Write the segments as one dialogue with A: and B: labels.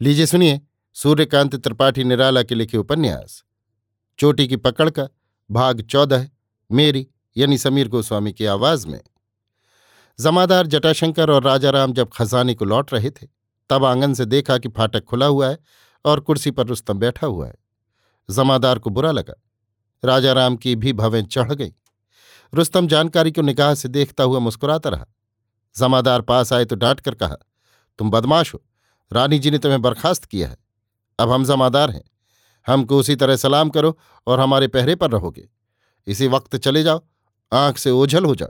A: लीजिए सुनिए, सूर्यकांत त्रिपाठी निराला के लिखे उपन्यास। चोटी की पकड़ का भाग चौदह, मेरी यानी समीर गोस्वामी की आवाज़ में। जमादार जटाशंकर और राजाराम जब खजाने को लौट रहे थे, तब आँगन से देखा कि फाटक खुला हुआ है और कुर्सी पर रुस्तम बैठा हुआ है। जमादार को बुरा लगा। राजाराम की भी भवें चढ़ गई। रुस्तम जानकारी को निगाह से देखता हुआ मुस्कुराता रहा। जमादार पास आए तो डांट कर कहा, तुम बदमाश हो। रानी जी ने तुम्हें बर्खास्त किया है। अब हम जमादार हैं। हमको उसी तरह सलाम करो और हमारे पहरे पर रहोगे। इसी वक्त चले जाओ, आँख से ओझल हो जाओ।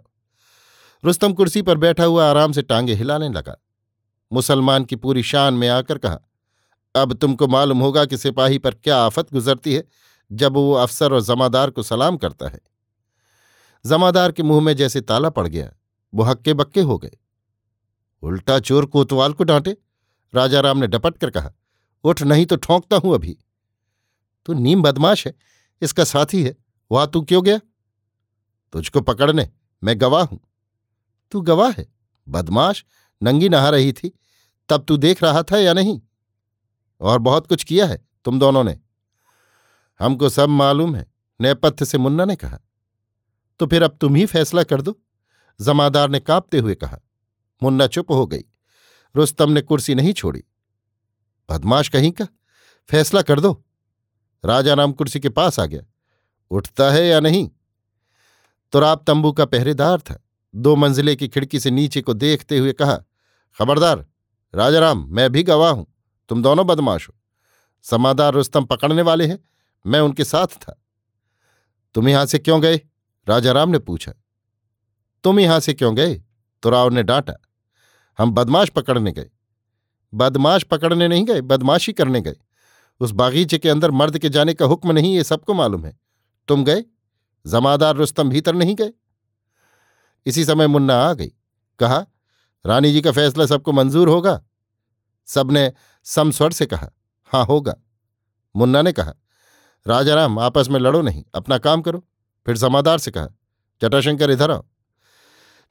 A: रुस्तम कुर्सी पर बैठा हुआ आराम से टांगे हिलाने लगा। मुसलमान की पूरी शान में आकर कहा, अब तुमको मालूम होगा कि सिपाही पर क्या आफत गुजरती है जब वो अफसर और जमादार को सलाम करता है। जमादार के मुँह में जैसे ताला पड़ गया, वो हक्के बक्के हो गए। उल्टा चोर कोतवाल को डांटे। राजाराम ने डपट कर कहा, उठ, नहीं तो ठोंकता हूँ अभी। तू नीम बदमाश है, इसका साथी है, वहाँ तू क्यों गया? तुझको पकड़ने, मैं गवाह हूँ। तू गवाह है, बदमाश, नंगी नहा रही थी, तब तू देख रहा था या नहीं? और बहुत कुछ किया है, तुम दोनों ने? हमको सब मालूम है, नेपथ्य से मुन्ना ने कहा। तो फिर अब तुम ही फैसला कर दो, जमादार ने कांपते हुए कहा। मुन्ना चुप हो गई। रुस्तम ने कुर्सी नहीं छोड़ी। बदमाश कहीं का? फैसला कर दो। राजा राम कुर्सी के पास आ गया। उठता है या नहीं? तुराब तंबू का पहरेदार था। दो मंजिले की खिड़की से नीचे को देखते हुए कहा, खबरदार राजाराम मैं भी गवाह हूँ। तुम दोनों बदमाश हो। समादार रुस्तम पकड़ने वाले हैं। मैं उनके साथ था। तुम यहाँ से क्यों गए? राजाराम ने पूछा। तुम यहाँ से क्यों गए? तुराव ने डांटा। हम बदमाश पकड़ने गए। बदमाश पकड़ने नहीं गए, बदमाशी करने गए। उस बागीचे के अंदर मर्द के जाने का हुक्म नहीं, ये सबको मालूम है। तुम गए? जमादार रुस्तम भीतर नहीं गए? इसी समय मुन्ना आ गई। कहा, रानी जी का फैसला सबको मंजूर होगा? सबने समस्वर से कहा हाँ होगा। मुन्ना ने कहा, राजाराम, आपस में लड़ो नहीं, अपना काम करो। फिर जमादार से कहा, जटाशंकर इधर आओ।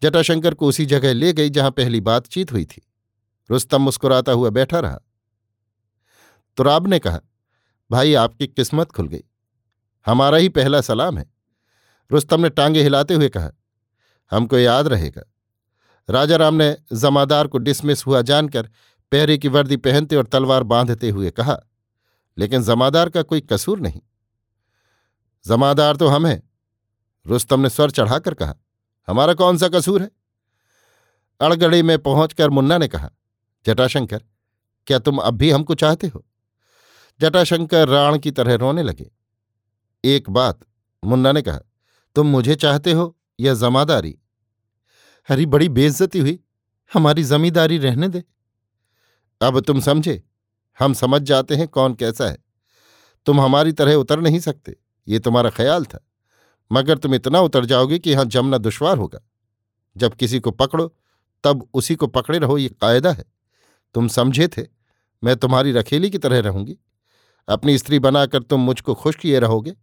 A: जटाशंकर को उसी जगह ले गई जहाँ पहली बातचीत हुई थी। रुस्तम मुस्कुराता हुआ बैठा रहा। तुराब ने कहा, भाई, आपकी किस्मत खुल गई। हमारा ही पहला सलाम है। रुस्तम ने टांगे हिलाते हुए कहा, हमको याद रहेगा। राजा राम ने जमादार को डिसमिस हुआ जानकर पहरे की वर्दी पहनते और तलवार बांधते हुए कहा, लेकिन जमादार का कोई कसूर नहीं। जमादार तो हम हैं। रुस्तम ने स्वर चढ़ाकर कहा हमारा कौन सा कसूर है? अड़गड़े में पहुंचकर मुन्ना ने कहा, जटाशंकर, क्या तुम अब भी हमको चाहते हो? जटाशंकर राण की तरह रोने लगे। एक बात, मुन्ना ने कहा, तुम मुझे चाहते हो या जमादारी? हरी बड़ी बेइज्जती हुई, हमारी जमींदारी रहने दे। अब तुम समझे, हम समझ जाते हैं कौन कैसा है। तुम हमारी तरह उतर नहीं सकते, ये तुम्हारा ख्याल था। मगर तुम इतना उतर जाओगे कि यहाँ जमना दुश्वार होगा। जब किसी को पकड़ो, तब उसी को पकड़े रहो, ये कायदा है। तुम समझे थे, मैं तुम्हारी रखेली की तरह रहूँगी। अपनी स्त्री बनाकर तुम मुझको खुश किए रहोगे।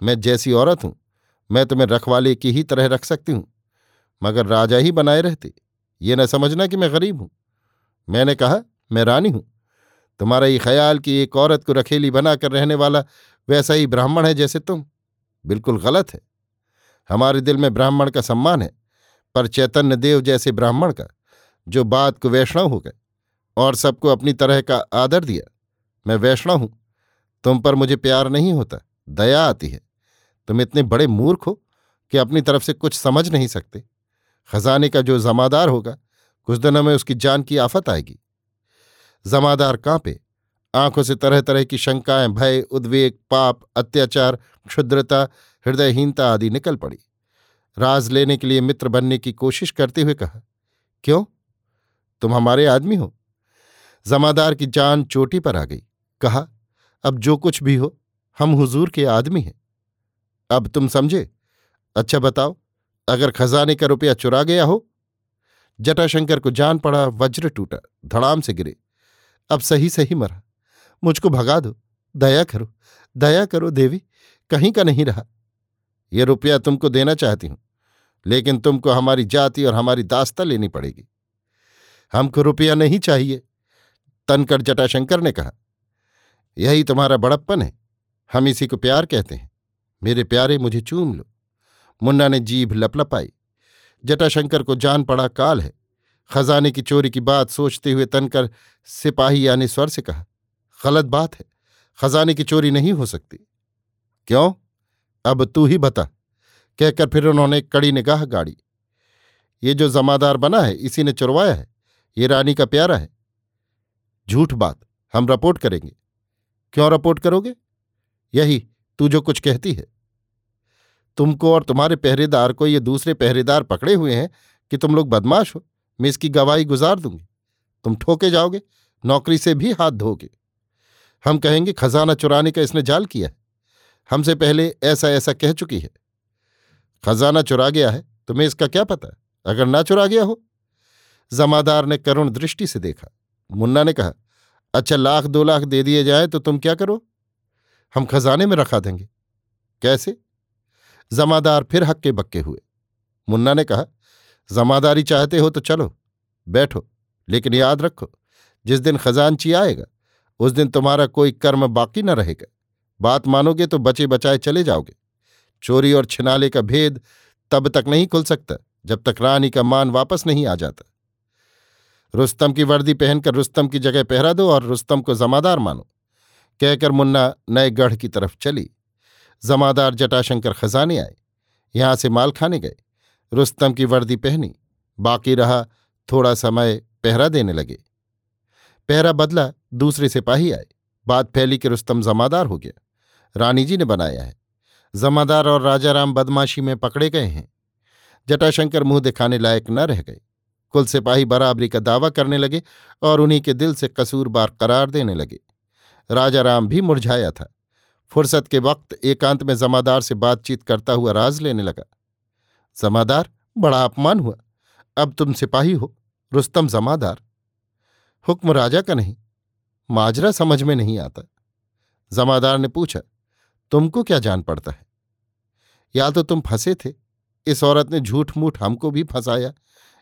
A: मैं जैसी औरत हूँ, मैं तुम्हें रखवाले की ही तरह रख सकती हूँ, मगर राजा ही बनाए रहते। ये न समझना कि मैं गरीब हूँ। मैंने कहा, मैं रानी हूँ। तुम्हारा ये ख्याल कि एक औरत को रखेली बनाकर रहने वाला वैसा ही ब्राह्मण है जैसे तुम। बिल्कुल गलत है। हमारे दिल में ब्राह्मण का सम्मान है, पर चैतन्य देव जैसे ब्राह्मण का, जो बात को वैष्णव हो गए, और सबको अपनी तरह का आदर दिया, मैं वैष्णव हूँ, तुम पर मुझे प्यार नहीं होता, दया आती है। तुम इतने बड़े मूर्ख हो कि अपनी तरफ़ से कुछ समझ नहीं सकते। खजाने का जो जमादार होगा, कुछ दिनों में उसकी जान की आफत आएगी। जमादार कांपे आँखों से तरह तरह की शंकाएँ, भय, उद्वेग, पाप, अत्याचार क्षुद्रता, हृदयहीनता आदि निकल पड़ी। राज लेने के लिए मित्र बनने की कोशिश करते हुए कहा, क्यों? तुम हमारे आदमी हो। जमादार की जान चोटी पर आ गई। कहा, अब जो कुछ भी हो, हम हुजूर के आदमी हैं। अब तुम समझे? अच्छा बताओ, अगर खजाने का रुपया चुरा गया हो? जटाशंकर को जान पड़ा, वज्र टूटा, धड़ाम से गिरे। अब सही सही मरा। मुझको भगा दो। दया करो। दया करो, देवी। कहीं का नहीं रहा। ये रुपया तुमको देना चाहती हूँ, लेकिन तुमको हमारी जाति और हमारी दास्ता लेनी पड़ेगी। हमको रुपया नहीं चाहिए, तनकर जटाशंकर ने कहा। यही तुम्हारा बड़प्पन है, हम इसी को प्यार कहते हैं। मेरे प्यारे, मुझे चूम लो। मुन्ना ने जीभ लपलपाई। जटाशंकर को जान पड़ा काल है। खजाने की चोरी की बात सोचते हुए तनकर सिपाही यानी स्वर से कहा, गलत बात है, खजाने की चोरी नहीं हो सकती। क्यों? अब तू ही बता। कहकर फिर उन्होंने कड़ी निगाह गाड़ी। ये जो जमादार बना है, इसी ने चुरवाया है। ये रानी का प्यारा है। झूठ बात, हम रिपोर्ट करेंगे। क्यों रिपोर्ट करोगे? यही, तू जो कुछ कहती है। तुमको और तुम्हारे पहरेदार को ये दूसरे पहरेदार पकड़े हुए हैं कि तुम लोग बदमाश हो। मैं इसकी गवाही गुजार दूँगी। तुम ठोके जाओगे, नौकरी से भी हाथ धोगे। हम कहेंगे, खजाना चुराने का इसने जाल किया है। हमसे पहले ऐसा ऐसा कह चुकी है। खजाना चुरा गया है, तुम्हें इसका क्या पता? अगर ना चुरा गया हो? जमादार ने करुण दृष्टि से देखा। मुन्ना ने कहा अच्छा लाख दो लाख दे दिए जाए तो तुम क्या करो? हम खजाने में रखा देंगे। कैसे? जमादार फिर हक्के बक्के हुए। मुन्ना ने कहा, जमादारी चाहते हो तो चलो, बैठो, लेकिन याद रखो, जिस दिन खजानची आएगा, उस दिन तुम्हारा कोई कर्म बाकी न रहेगा। बात मानोगे तो बचे बचाए चले जाओगे। चोरी और छिनाले का भेद तब तक नहीं खुल सकता, जब तक रानी का मान वापस नहीं आ जाता। रुस्तम की वर्दी पहनकर रुस्तम की जगह पहरा दो और रुस्तम को जमादार मानो। कहकर मुन्ना नए गढ़ की तरफ़ चली। जमादार जटाशंकर खजाने आए। यहाँ से माल खाने गए। रुस्तम की वर्दी पहनी। बाकी रहा थोड़ा समय पहरा देने लगे। पहरा बदला, दूसरे सिपाही आए। बात फैली कि रुस्तम जमादार हो गया। रानी जी ने बनाया है। जमादार और राजाराम बदमाशी में पकड़े गए हैं। जटाशंकर मुँह दिखाने लायक न रह गए। कुल सिपाही बराबरी का दावा करने लगे और उन्हीं के दिल से कसूरबार करार देने लगे। राजाराम भी मुरझाया था। फुर्सत के वक्त एकांत में जमादार से बातचीत करता हुआ राज लेने लगा। जमादार, बड़ा अपमान हुआ। अब तुम सिपाही हो, रुस्तम जमादार। हुक्म राजा का नहीं, माजरा समझ में नहीं आता। जमादार ने पूछा तुमको क्या जान पड़ता है? या तो तुम फंसे थे, इस औरत ने झूठ मूठ हमको भी फंसाया,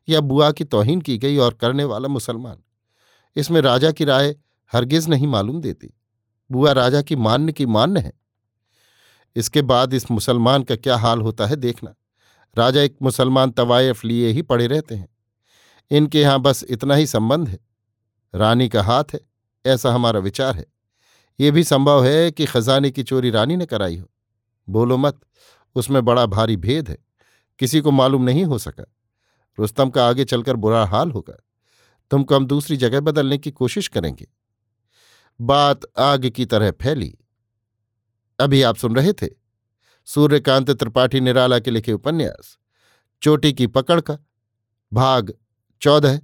A: या बुआ की तोहीन की गई और करने वाला मुसलमान। इसमें राजा की राय हरगिज नहीं मालूम देती। बुआ राजा की मान्य की मान्य है। इसके बाद इस मुसलमान का क्या हाल होता है देखना। राजा एक मुसलमान तवायफ लिए ही पड़े रहते हैं। इनके यहाँ बस इतना ही संबंध है। रानी का हाथ है, ऐसा हमारा विचार है। ये भी संभव है कि खजाने की चोरी रानी ने कराई हो। बोलो मत, उसमें बड़ा भारी भेद है। किसी को मालूम नहीं हो सका। रुस्तम का आगे चलकर बुरा हाल होगा। तुमको हम दूसरी जगह बदलने की कोशिश करेंगे। बात आग की तरह फैली। अभी आप सुन रहे थे सूर्यकांत त्रिपाठी निराला के लिखे उपन्यास, चोटी की पकड़ का, भाग चौदह,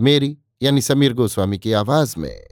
A: मेरी यानी समीर गोस्वामी की आवाज़ में।